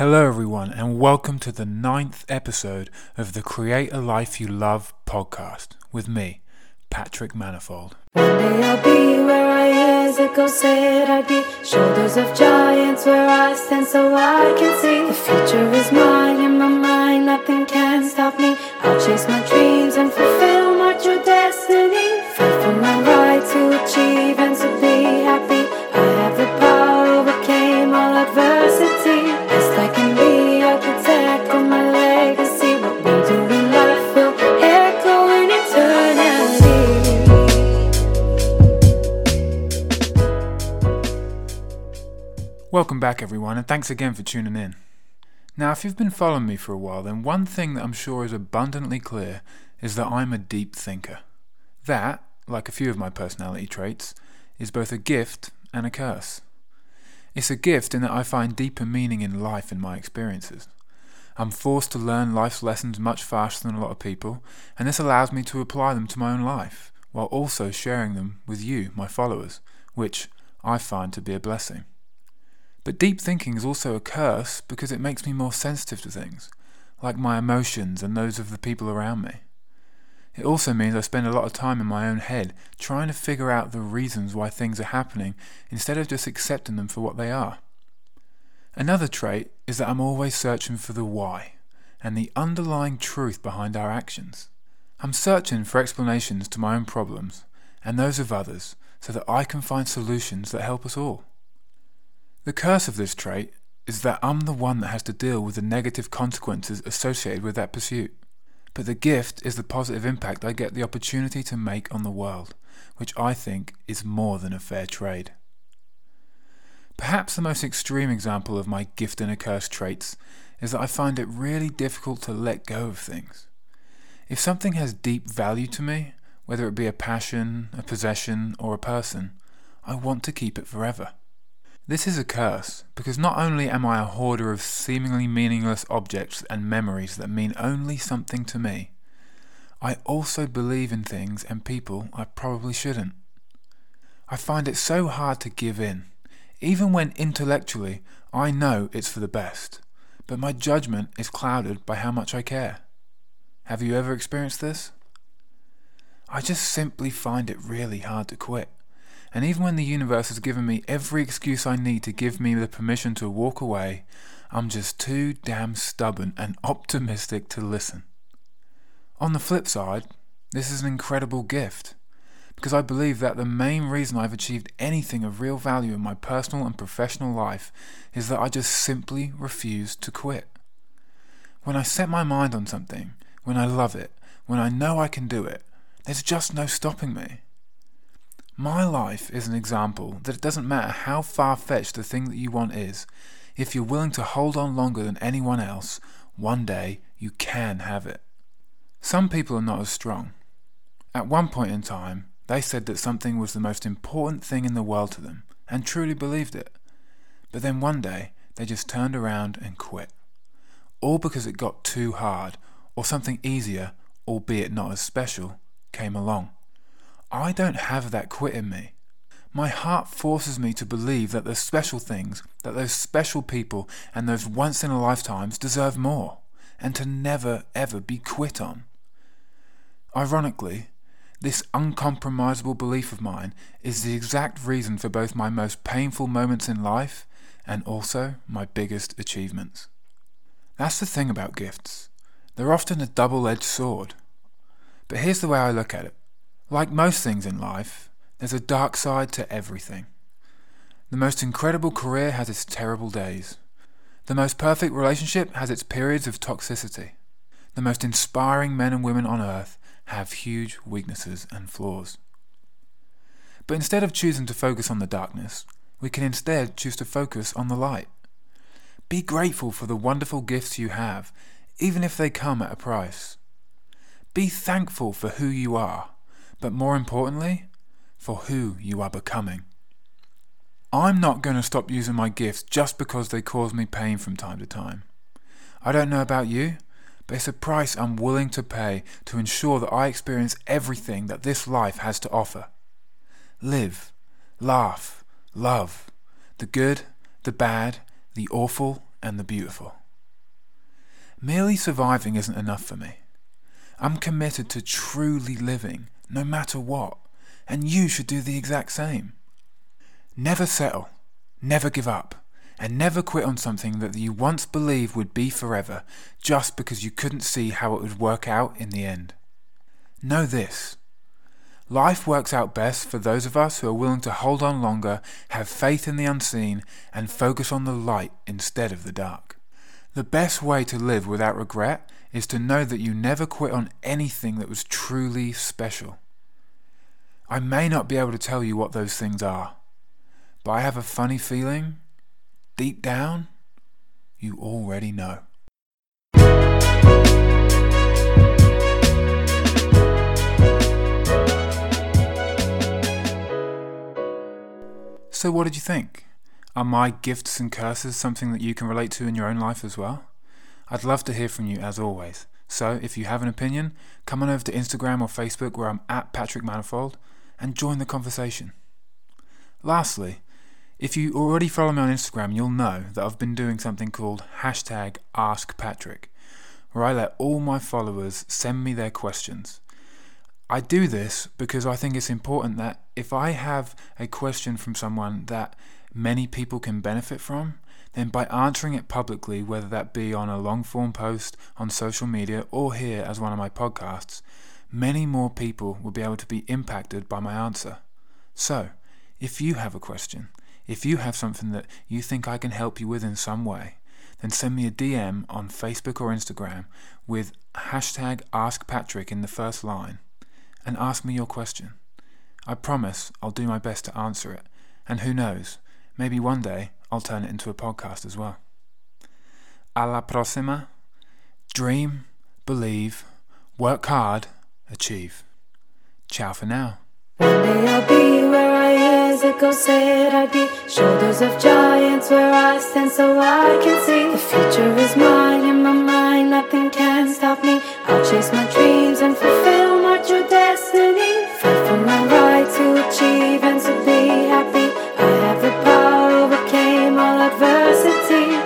Hello, everyone, and welcome to the ninth episode of the Create a Life You Love podcast with me, Patrick Manifold. I'll be where I said I'd be. Shoulders of giants where I stand so I can see. The future is mine in my mind, nothing can stop me. I'll chase my dreams and fulfill my true destiny. Welcome back, everyone, and thanks again for tuning in. Now, if you've been following me for a while, then one thing that I'm sure is abundantly clear is that I'm a deep thinker. That, like a few of my personality traits, is both a gift and a curse. It's a gift in that I find deeper meaning in life and my experiences. I'm forced to learn life's lessons much faster than a lot of people, and this allows me to apply them to my own life, while also sharing them with you, my followers, which I find to be a blessing. But deep thinking is also a curse because it makes me more sensitive to things, like my emotions and those of the people around me. It also means I spend a lot of time in my own head trying to figure out the reasons why things are happening instead of just accepting them for what they are. Another trait is that I'm always searching for the why and the underlying truth behind our actions. I'm searching for explanations to my own problems and those of others so that I can find solutions that help us all. The curse of this trait is that I'm the one that has to deal with the negative consequences associated with that pursuit. But the gift is the positive impact I get the opportunity to make on the world, which I think is more than a fair trade. Perhaps the most extreme example of my gift and a curse traits is that I find it really difficult to let go of things. If something has deep value to me, whether it be a passion, a possession, or a person, I want to keep it forever. This is a curse, because not only am I a hoarder of seemingly meaningless objects and memories that mean only something to me, I also believe in things and people I probably shouldn't. I find it so hard to give in, even when intellectually I know it's for the best, but my judgment is clouded by how much I care. Have you ever experienced this? I just simply find it really hard to quit. And even when the universe has given me every excuse I need to give me the permission to walk away, I'm just too damn stubborn and optimistic to listen. On the flip side, this is an incredible gift, because I believe that the main reason I've achieved anything of real value in my personal and professional life is that I just simply refuse to quit. When I set my mind on something, when I love it, when I know I can do it, there's just no stopping me. My life is an example that it doesn't matter how far fetched the thing that you want is, if you're willing to hold on longer than anyone else, one day you can have it. Some people are not as strong. At one point in time, they said that something was the most important thing in the world to them, and truly believed it. But then one day, they just turned around and quit. All because it got too hard, or something easier, albeit not as special, came along. I don't have that quit in me. My heart forces me to believe that those special things, that those special people, and those once in a lifetimes deserve more, and to never ever be quit on. Ironically, this uncompromisable belief of mine is the exact reason for both my most painful moments in life and also my biggest achievements. That's the thing about gifts. They're often a double edged sword. But here's the way I look at it. Like most things in life, there's a dark side to everything. The most incredible career has its terrible days. The most perfect relationship has its periods of toxicity. The most inspiring men and women on earth have huge weaknesses and flaws. But instead of choosing to focus on the darkness, we can instead choose to focus on the light. Be grateful for the wonderful gifts you have, even if they come at a price. Be thankful for who you are but more importantly, for who you are becoming. I'm not going to stop using my gifts just because they cause me pain from time to time. I don't know about you, but it's a price I'm willing to pay to ensure that I experience everything that this life has to offer. Live, laugh, love, the good, the bad, the awful, and the beautiful. Merely surviving isn't enough for me. I'm committed to truly living, no matter what, and you should do the exact same. Never settle, never give up, and never quit on something that you once believed would be forever just because you couldn't see how it would work out in the end. Know this life works out best for those of us who are willing to hold on longer, have faith in the unseen, and focus on the light instead of the dark. The best way to live without regret is to know that you never quit on anything that was truly special. I may not be able to tell you what those things are, but I have a funny feeling, deep down, you already know. So, what did you think? Are my gifts and curses something that you can relate to in your own life as well? I'd love to hear from you as always. So, if you have an opinion, come on over to Instagram or Facebook where I'm at Patrick Manifold and join the conversation. Lastly, if you already follow me on Instagram, you'll know that I've been doing something called hashtag AskPatrick, where I let all my followers send me their questions. I do this because I think it's important that if I have a question from someone that many people can benefit from, then by answering it publicly, whether that be on a long form post on social media or here as one of my podcasts, many more people will be able to be impacted by my answer. So, if you have a question, if you have something that you think I can help you with in some way, then send me a DM on Facebook or Instagram with hashtag AskPatrick in the first line and ask me your question. I promise I'll do my best to answer it, and who knows, maybe one day I'll turn it into a podcast as well. A la próxima. Dream, believe, work hard, achieve. Ciao for now. One day I'll be where I said I'd be. Shoulders of giants where I stand so I can see. The future is mine in my mind, see.